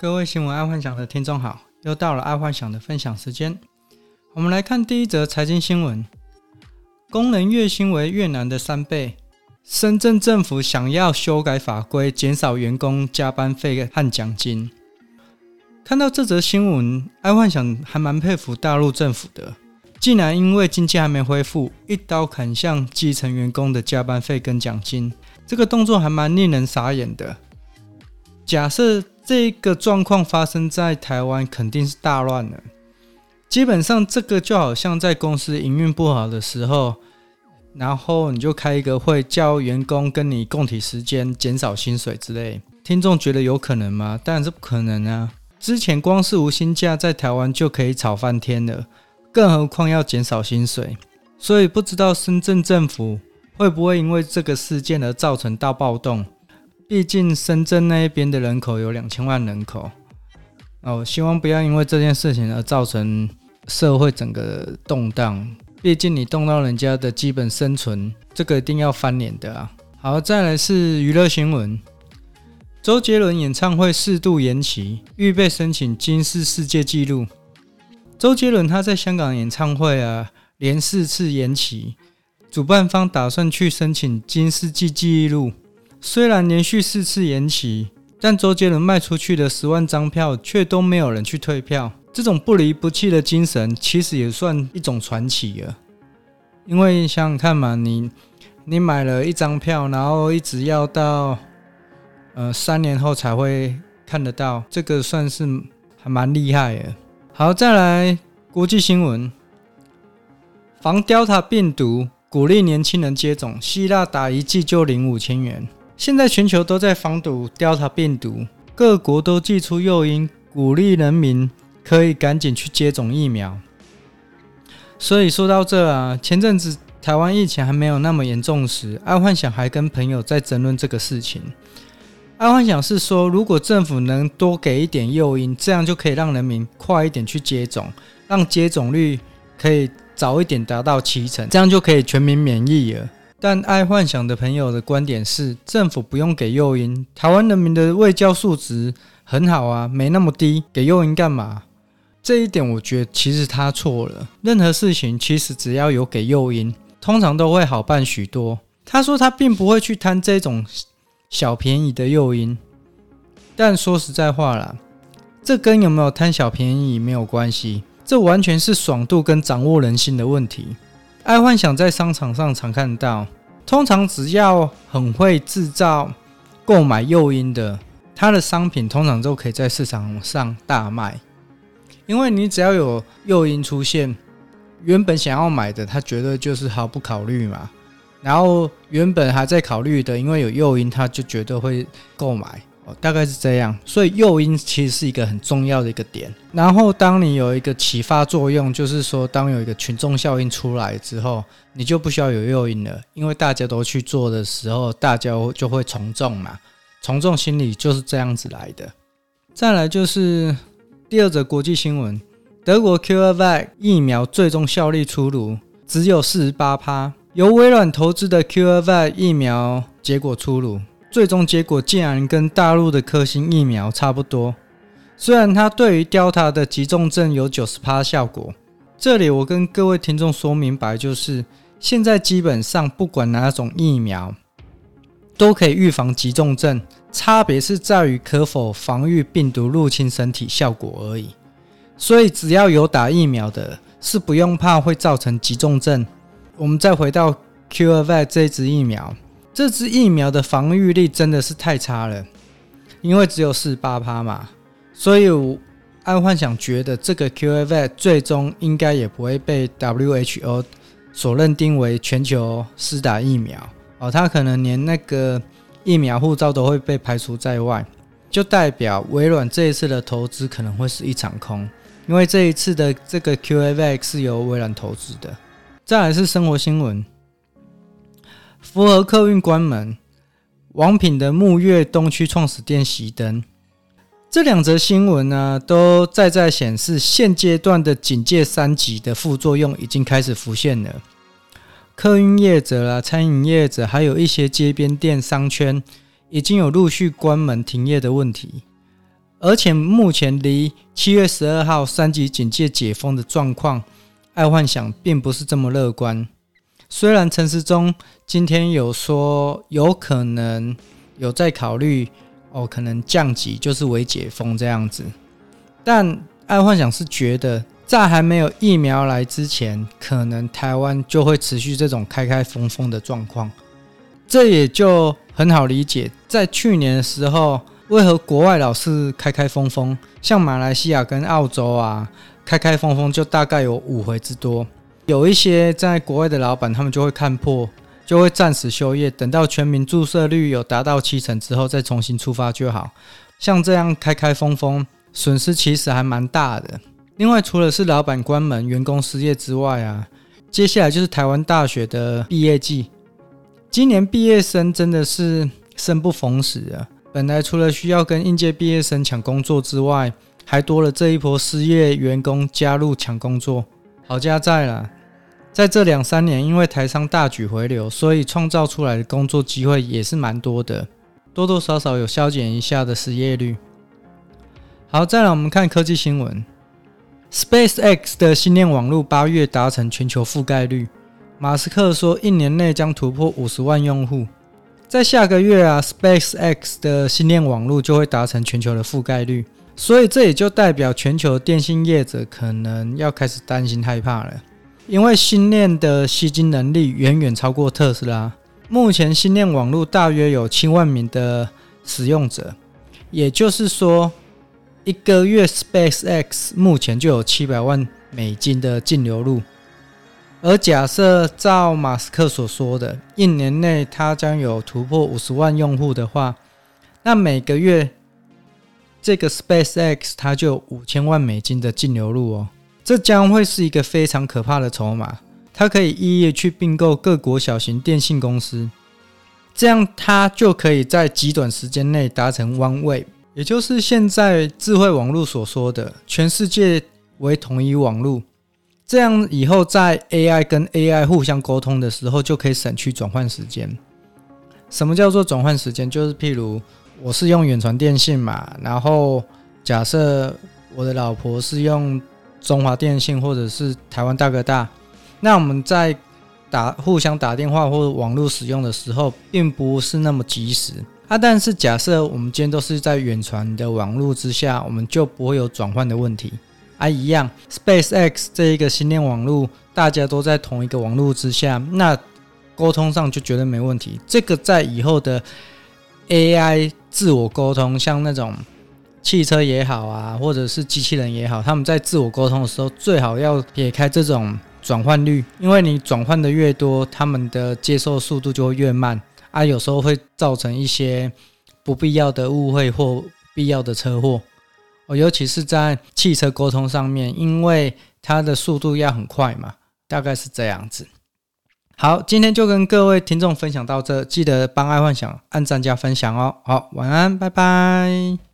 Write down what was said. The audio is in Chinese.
各位新闻爱幻想的听众好，又到了爱幻想的分享时间。我们来看第一则财经新闻：工人月薪为越南的三倍，深圳政府想要修改法规，减少员工加班费和奖金。看到这则新闻，爱幻想还蛮佩服大陆政府的，竟然因为经济还没恢复，一刀砍向基层员工的加班费跟奖金，这个动作还蛮令人傻眼的。假设这个状况发生在台湾，肯定是大乱了。基本上，这个就好像在公司营运不好的时候，然后你就开一个会，叫员工跟你共体时间，减少薪水之类。听众觉得有可能吗？当然是不可能啊！之前光是无薪假在台湾就可以吵翻天了，更何况要减少薪水。所以不知道深圳政府会不会因为这个事件而造成大暴动。毕竟深圳那一边的人口有两千万人口，哦，希望不要因为这件事情而造成社会整个动荡。毕竟你动到人家的基本生存，这个一定要翻脸的啊。好，再来是娱乐新闻，周杰伦演唱会四度延期，预备申请金氏世界纪录。周杰伦他在香港演唱会啊，连四次延期，主办方打算去申请金世纪纪录。虽然连续四次延期，但周杰伦卖出去的十万张票却都没有人去退票。这种不离不弃的精神，其实也算一种传奇了。因为想想看嘛，你你买了一张票，然后一直要到呃三年后才会看得到，这个算是还蛮厉害的。好，再来国际新闻，防 Delta 病毒，鼓励年轻人接种。希腊打一剂就领五千元。现在全球都在防堵 Delta 病毒，各国都祭出诱因，鼓励人民可以赶紧去接种疫苗。所以说到这啊，前阵子台湾疫情还没有那么严重时，爱幻想还跟朋友在争论这个事情。爱幻想是说，如果政府能多给一点诱因，这样就可以让人民快一点去接种，让接种率可以早一点达到七成，这样就可以全民免疫了。但爱幻想的朋友的观点是，政府不用给诱因，台湾人民的卫教素质很好啊，没那么低，给诱因干嘛？这一点我觉得其实他错了。任何事情其实只要有给诱因，通常都会好办许多。他说他并不会去贪这种小便宜的诱因，但说实在话啦，这跟有没有贪小便宜没有关系，这完全是爽度跟掌握人心的问题。爱幻想在商场上常看到，通常只要很会制造购买诱因的，他的商品通常都可以在市场上大卖。因为你只要有诱因出现，原本想要买的他绝对就是毫不考虑嘛。然后原本还在考虑的，因为有诱因，他就绝对会购买。大概是这样，所以诱因其实是一个很重要的一个点。然后，当你有一个启发作用，就是说，当有一个群众效应出来之后，你就不需要有诱因了，因为大家都去做的时候，大家就会从众嘛。从众心理就是这样子来的。再来就是第二则国际新闻：德国 q r v a c 疫苗最终效力出炉，只有四十八趴。由微软投资的 q r v a c 疫苗结果出炉。最终结果竟然跟大陆的科兴疫苗差不多，虽然它对于 Delta 的急重症有九十趴效果。这里我跟各位听众说明白，就是现在基本上不管哪种疫苗都可以预防急重症，差别是在于可否防御病毒入侵身体效果而已。所以只要有打疫苗的，是不用怕会造成急重症。我们再回到 CureVac 这支疫苗。这支疫苗的防御力真的是太差了，因为只有四十八趴嘛，所以我爱幻想觉得这个 CureVac 最终应该也不会被 WHO 所认定为全球施打疫苗哦，它可能连那个疫苗护照都会被排除在外，就代表微软这一次的投资可能会是一场空，因为这一次的这个 CureVac 是由微软投资的。再来是生活新闻。福和客运关门，王品的木月东区创始店熄灯。这两则新闻呢，都在在显示现阶段的警戒三级的副作用已经开始浮现了。客运业者啦、餐饮业者，还有一些街边店商圈，已经有陆续关门停业的问题。而且目前离七月十二号三级警戒解封的状况，爱幻想并不是这么乐观。虽然陈时中今天有说有可能有在考虑哦，可能降级就是微解封这样子，但爱幻想是觉得在还没有疫苗来之前，可能台湾就会持续这种开开封封的状况。这也就很好理解，在去年的时候。为何国外老是开开封封？像马来西亚跟澳洲啊，开开封封就大概有五回之多。有一些在国外的老板，他们就会看破，就会暂时休业，等到全民注射率有达到七成之后，再重新出发就好。像这样开开封封，损失其实还蛮大的。另外，除了是老板关门、员工失业之外啊，接下来就是台湾大学的毕业季。今年毕业生真的是生不逢时啊。本来除了需要跟应届毕业生抢工作之外，还多了这一波失业员工加入抢工作，好家在了。在这两三年，因为台商大举回流，所以创造出来的工作机会也是蛮多的，多多少少有削减一下的失业率。好，再来我们看科技新闻，SpaceX 的星链网络八月达成全球覆盖率，马斯克说一年内将突破五十万用户。在下个月啊，SpaceX 的新链网络就会达成全球的覆盖率，所以这也就代表全球电信业者可能要开始担心害怕了，因为星链的吸金能力远远超过特斯拉。目前星链网络大约有七万名的使用者，也就是说，一个月 SpaceX 目前就有七百万美金的净流入。而假设照马斯克所说的，一年内他将有突破五十万用户的话，那每个月这个 SpaceX 它就有五千万美金的净流入哦，这将会是一个非常可怕的筹码。它可以一夜去并购各国小型电信公司，这样它就可以在极短时间内达成 One Way，也就是现在智慧网络所说的全世界为统一网络。这样以后在 AI 跟 AI 互相沟通的时候，就可以省去转换时间。什么叫做转换时间？就是譬如我是用远传电信嘛，然后假设我的老婆是用中华电信或者是台湾大哥大，那我们在打互相打电话或者网络使用的时候，并不是那么及时啊。但是假设我们今天都是在远传的网络之下，我们就不会有转换的问题。啊，一样，SpaceX 这一个星链网络，大家都在同一个网络之下，那沟通上就绝对没问题。这个在以后的 AI 自我沟通，像那种汽车也好啊，或者是机器人也好，他们在自我沟通的时候，最好要撇开这种转换率，因为你转换的越多，他们的接受速度就会越慢，啊，有时候会造成一些不必要的误会或必要的车祸。哦，尤其是在汽车沟通上面，因为它的速度要很快嘛，大概是这样子。好，今天就跟各位听众分享到这，记得帮爱幻想按赞加分享哦。好，晚安，拜拜。